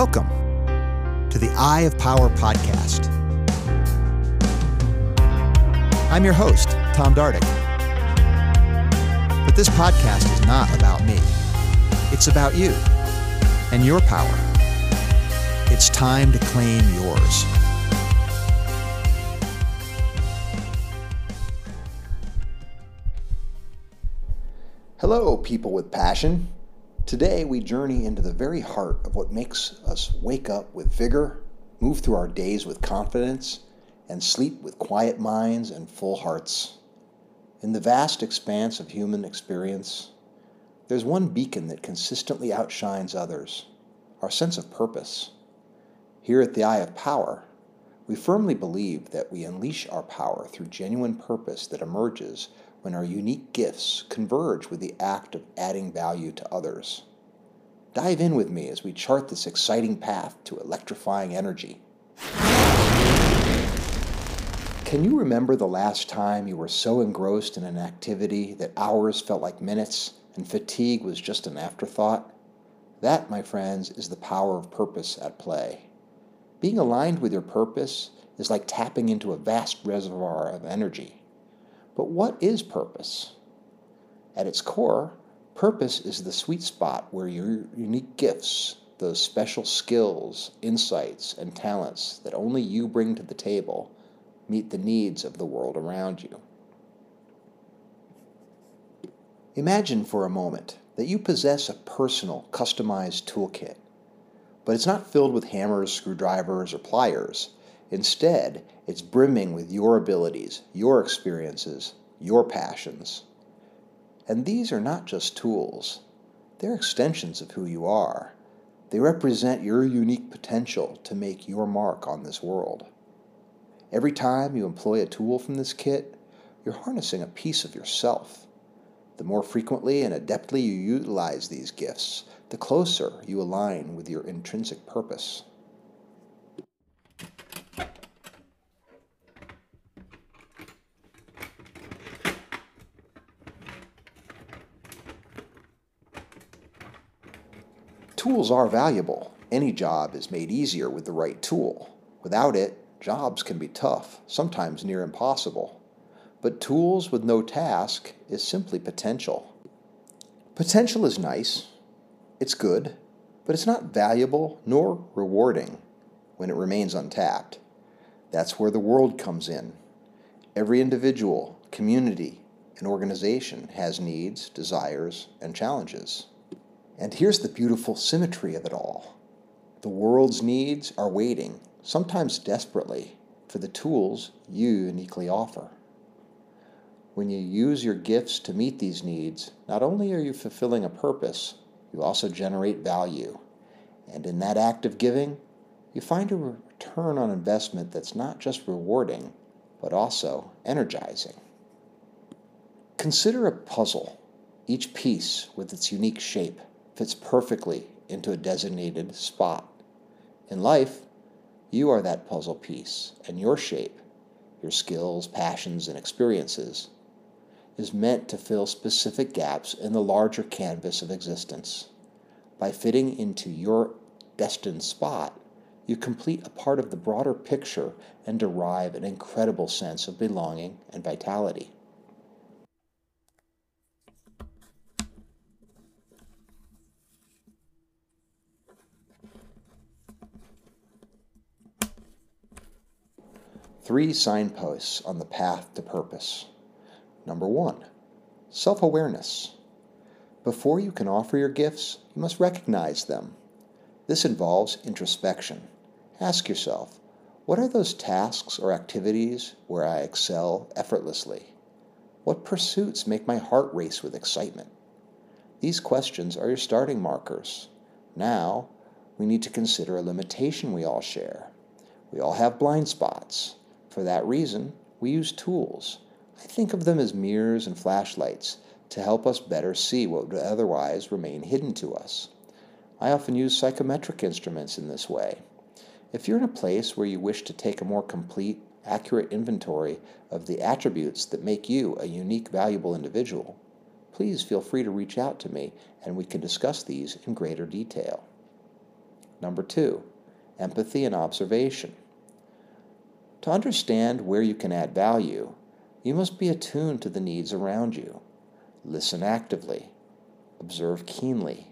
Welcome to the Eye of Power podcast. I'm your host, Tom Dardick. But this podcast is not about me, it's about you and your power. It's time to claim yours. Hello, people with passion. Today, we journey into the very heart of what makes us wake up with vigor, move through our days with confidence, and sleep with quiet minds and full hearts. In the vast expanse of human experience, there's one beacon that consistently outshines others our sense of purpose. Here at the Eye of Power, we firmly believe that we unleash our power through genuine purpose that emerges when our unique gifts converge with the act of adding value to others. Dive in with me as we chart this exciting path to electrifying energy. Can you remember the last time you were so engrossed in an activity that hours felt like minutes and fatigue was just an afterthought? That, my friends, is the power of purpose at play. Being aligned with your purpose is like tapping into a vast reservoir of energy. But what is purpose? At its core, purpose is the sweet spot where your unique gifts, those special skills, insights, and talents that only you bring to the table, meet the needs of the world around you. Imagine for a moment that you possess a personal, customized toolkit, but it's not filled with hammers, screwdrivers, or pliers. Instead, it's brimming with your abilities, your experiences, your passions. And these are not just tools, they're extensions of who you are. They represent your unique potential to make your mark on this world. Every time you employ a tool from this kit, you're harnessing a piece of yourself. The more frequently and adeptly you utilize these gifts, the closer you align with your intrinsic purpose. Tools are valuable. Any job is made easier with the right tool. Without it, jobs can be tough, sometimes near impossible. But tools with no task is simply potential. Potential is nice, it's good, but it's not valuable nor rewarding when it remains untapped. That's where the world comes in. Every individual, community, and organization has needs, desires, and challenges. And here's the beautiful symmetry of it all the world's needs are waiting, sometimes desperately, for the tools you uniquely offer. When you use your gifts to meet these needs, not only are you fulfilling a purpose, you also generate value. And in that act of giving, you find a return on investment that's not just rewarding, but also energizing. Consider a puzzle, each piece with its unique shape fits perfectly into a designated spot. In life, you are that puzzle piece, and your shape, your skills, passions, and experiences, is meant to fill specific gaps in the larger canvas of existence. By fitting into your destined spot, you complete a part of the broader picture and derive an incredible sense of belonging and vitality. Three signposts on the path to purpose. Number one, self awareness. Before you can offer your gifts, you must recognize them. This involves introspection. Ask yourself, what are those tasks or activities where I excel effortlessly? What pursuits make my heart race with excitement? These questions are your starting markers. Now, we need to consider a limitation we all share. We all have blind spots. For that reason, we use tools. I think of them as mirrors and flashlights to help us better see what would otherwise remain hidden to us. I often use psychometric instruments in this way. If you're in a place where you wish to take a more complete, accurate inventory of the attributes that make you a unique, valuable individual, please feel free to reach out to me and we can discuss these in greater detail. Number two, empathy and observation. To understand where you can add value, you must be attuned to the needs around you. Listen actively, observe keenly,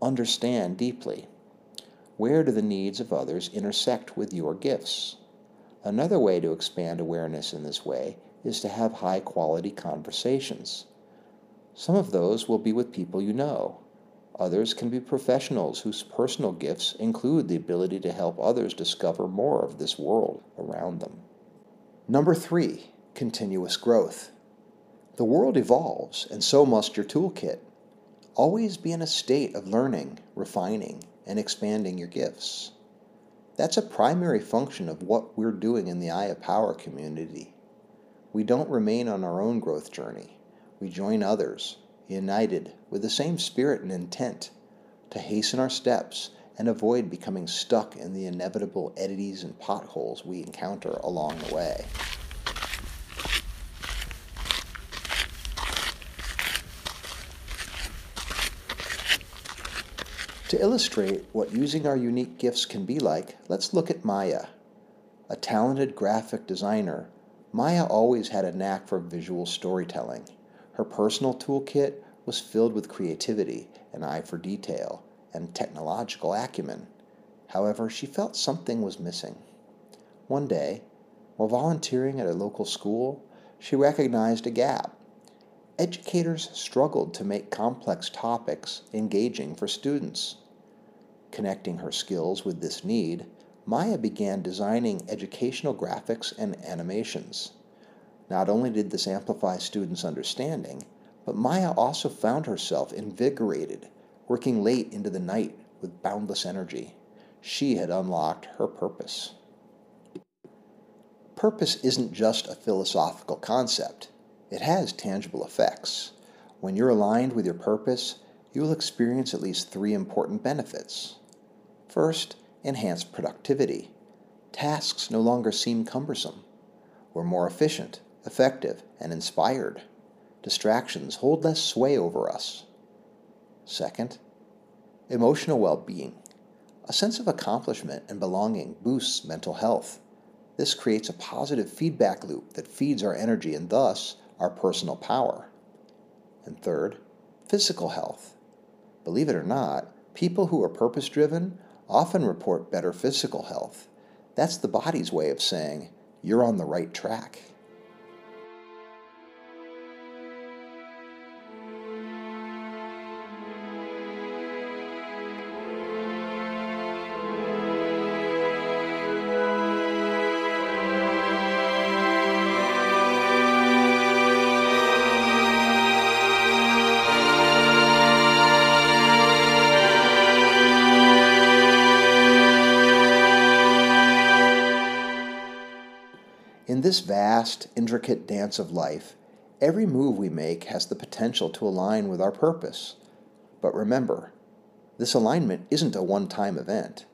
understand deeply. Where do the needs of others intersect with your gifts? Another way to expand awareness in this way is to have high quality conversations. Some of those will be with people you know. Others can be professionals whose personal gifts include the ability to help others discover more of this world around them. Number three, continuous growth. The world evolves, and so must your toolkit. Always be in a state of learning, refining, and expanding your gifts. That's a primary function of what we're doing in the Eye of Power community. We don't remain on our own growth journey. We join others, united with the same spirit and intent to hasten our steps and avoid becoming stuck in the inevitable eddies and potholes we encounter along the way. To illustrate what using our unique gifts can be like, let's look at Maya. A talented graphic designer, Maya always had a knack for visual storytelling. Her personal toolkit was filled with creativity, an eye for detail, and technological acumen. However, she felt something was missing. One day, while volunteering at a local school, she recognized a gap. Educators struggled to make complex topics engaging for students. Connecting her skills with this need, Maya began designing educational graphics and animations. Not only did this amplify students' understanding, but Maya also found herself invigorated, working late into the night with boundless energy. She had unlocked her purpose. Purpose isn't just a philosophical concept, it has tangible effects. When you're aligned with your purpose, you will experience at least three important benefits. First, enhanced productivity. Tasks no longer seem cumbersome. We're more efficient, effective, and inspired. Distractions hold less sway over us. Second, emotional well being. A sense of accomplishment and belonging boosts mental health. This creates a positive feedback loop that feeds our energy and thus our personal power. And third, physical health. Believe it or not, people who are purpose driven often report better physical health. That's the body's way of saying, you're on the right track. This vast, intricate dance of life, every move we make has the potential to align with our purpose. But remember, this alignment isn't a one time event.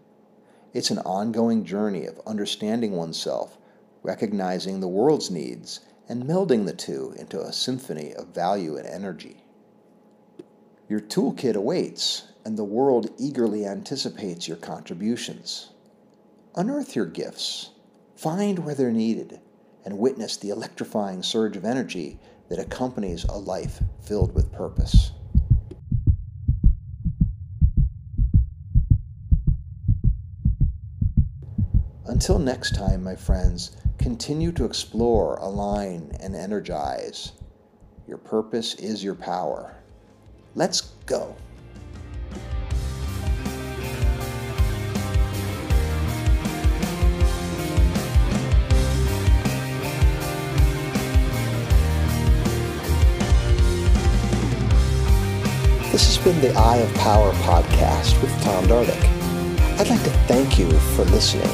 It's an ongoing journey of understanding oneself, recognizing the world's needs, and melding the two into a symphony of value and energy. Your toolkit awaits, and the world eagerly anticipates your contributions. Unearth your gifts Find where they're needed and witness the electrifying surge of energy that accompanies a life filled with purpose. Until next time, my friends, continue to explore, align, and energize. Your purpose is your power. Let's go. Been the Eye of Power podcast with Tom Dardick. I'd like to thank you for listening.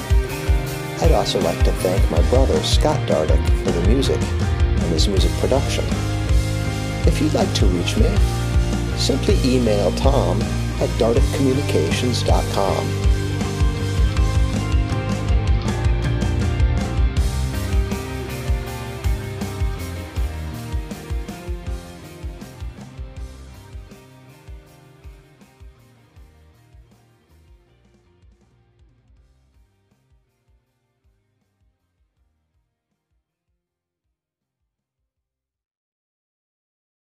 I'd also like to thank my brother Scott Dardick for the music and his music production. If you'd like to reach me, simply email tom at dardickcommunications.com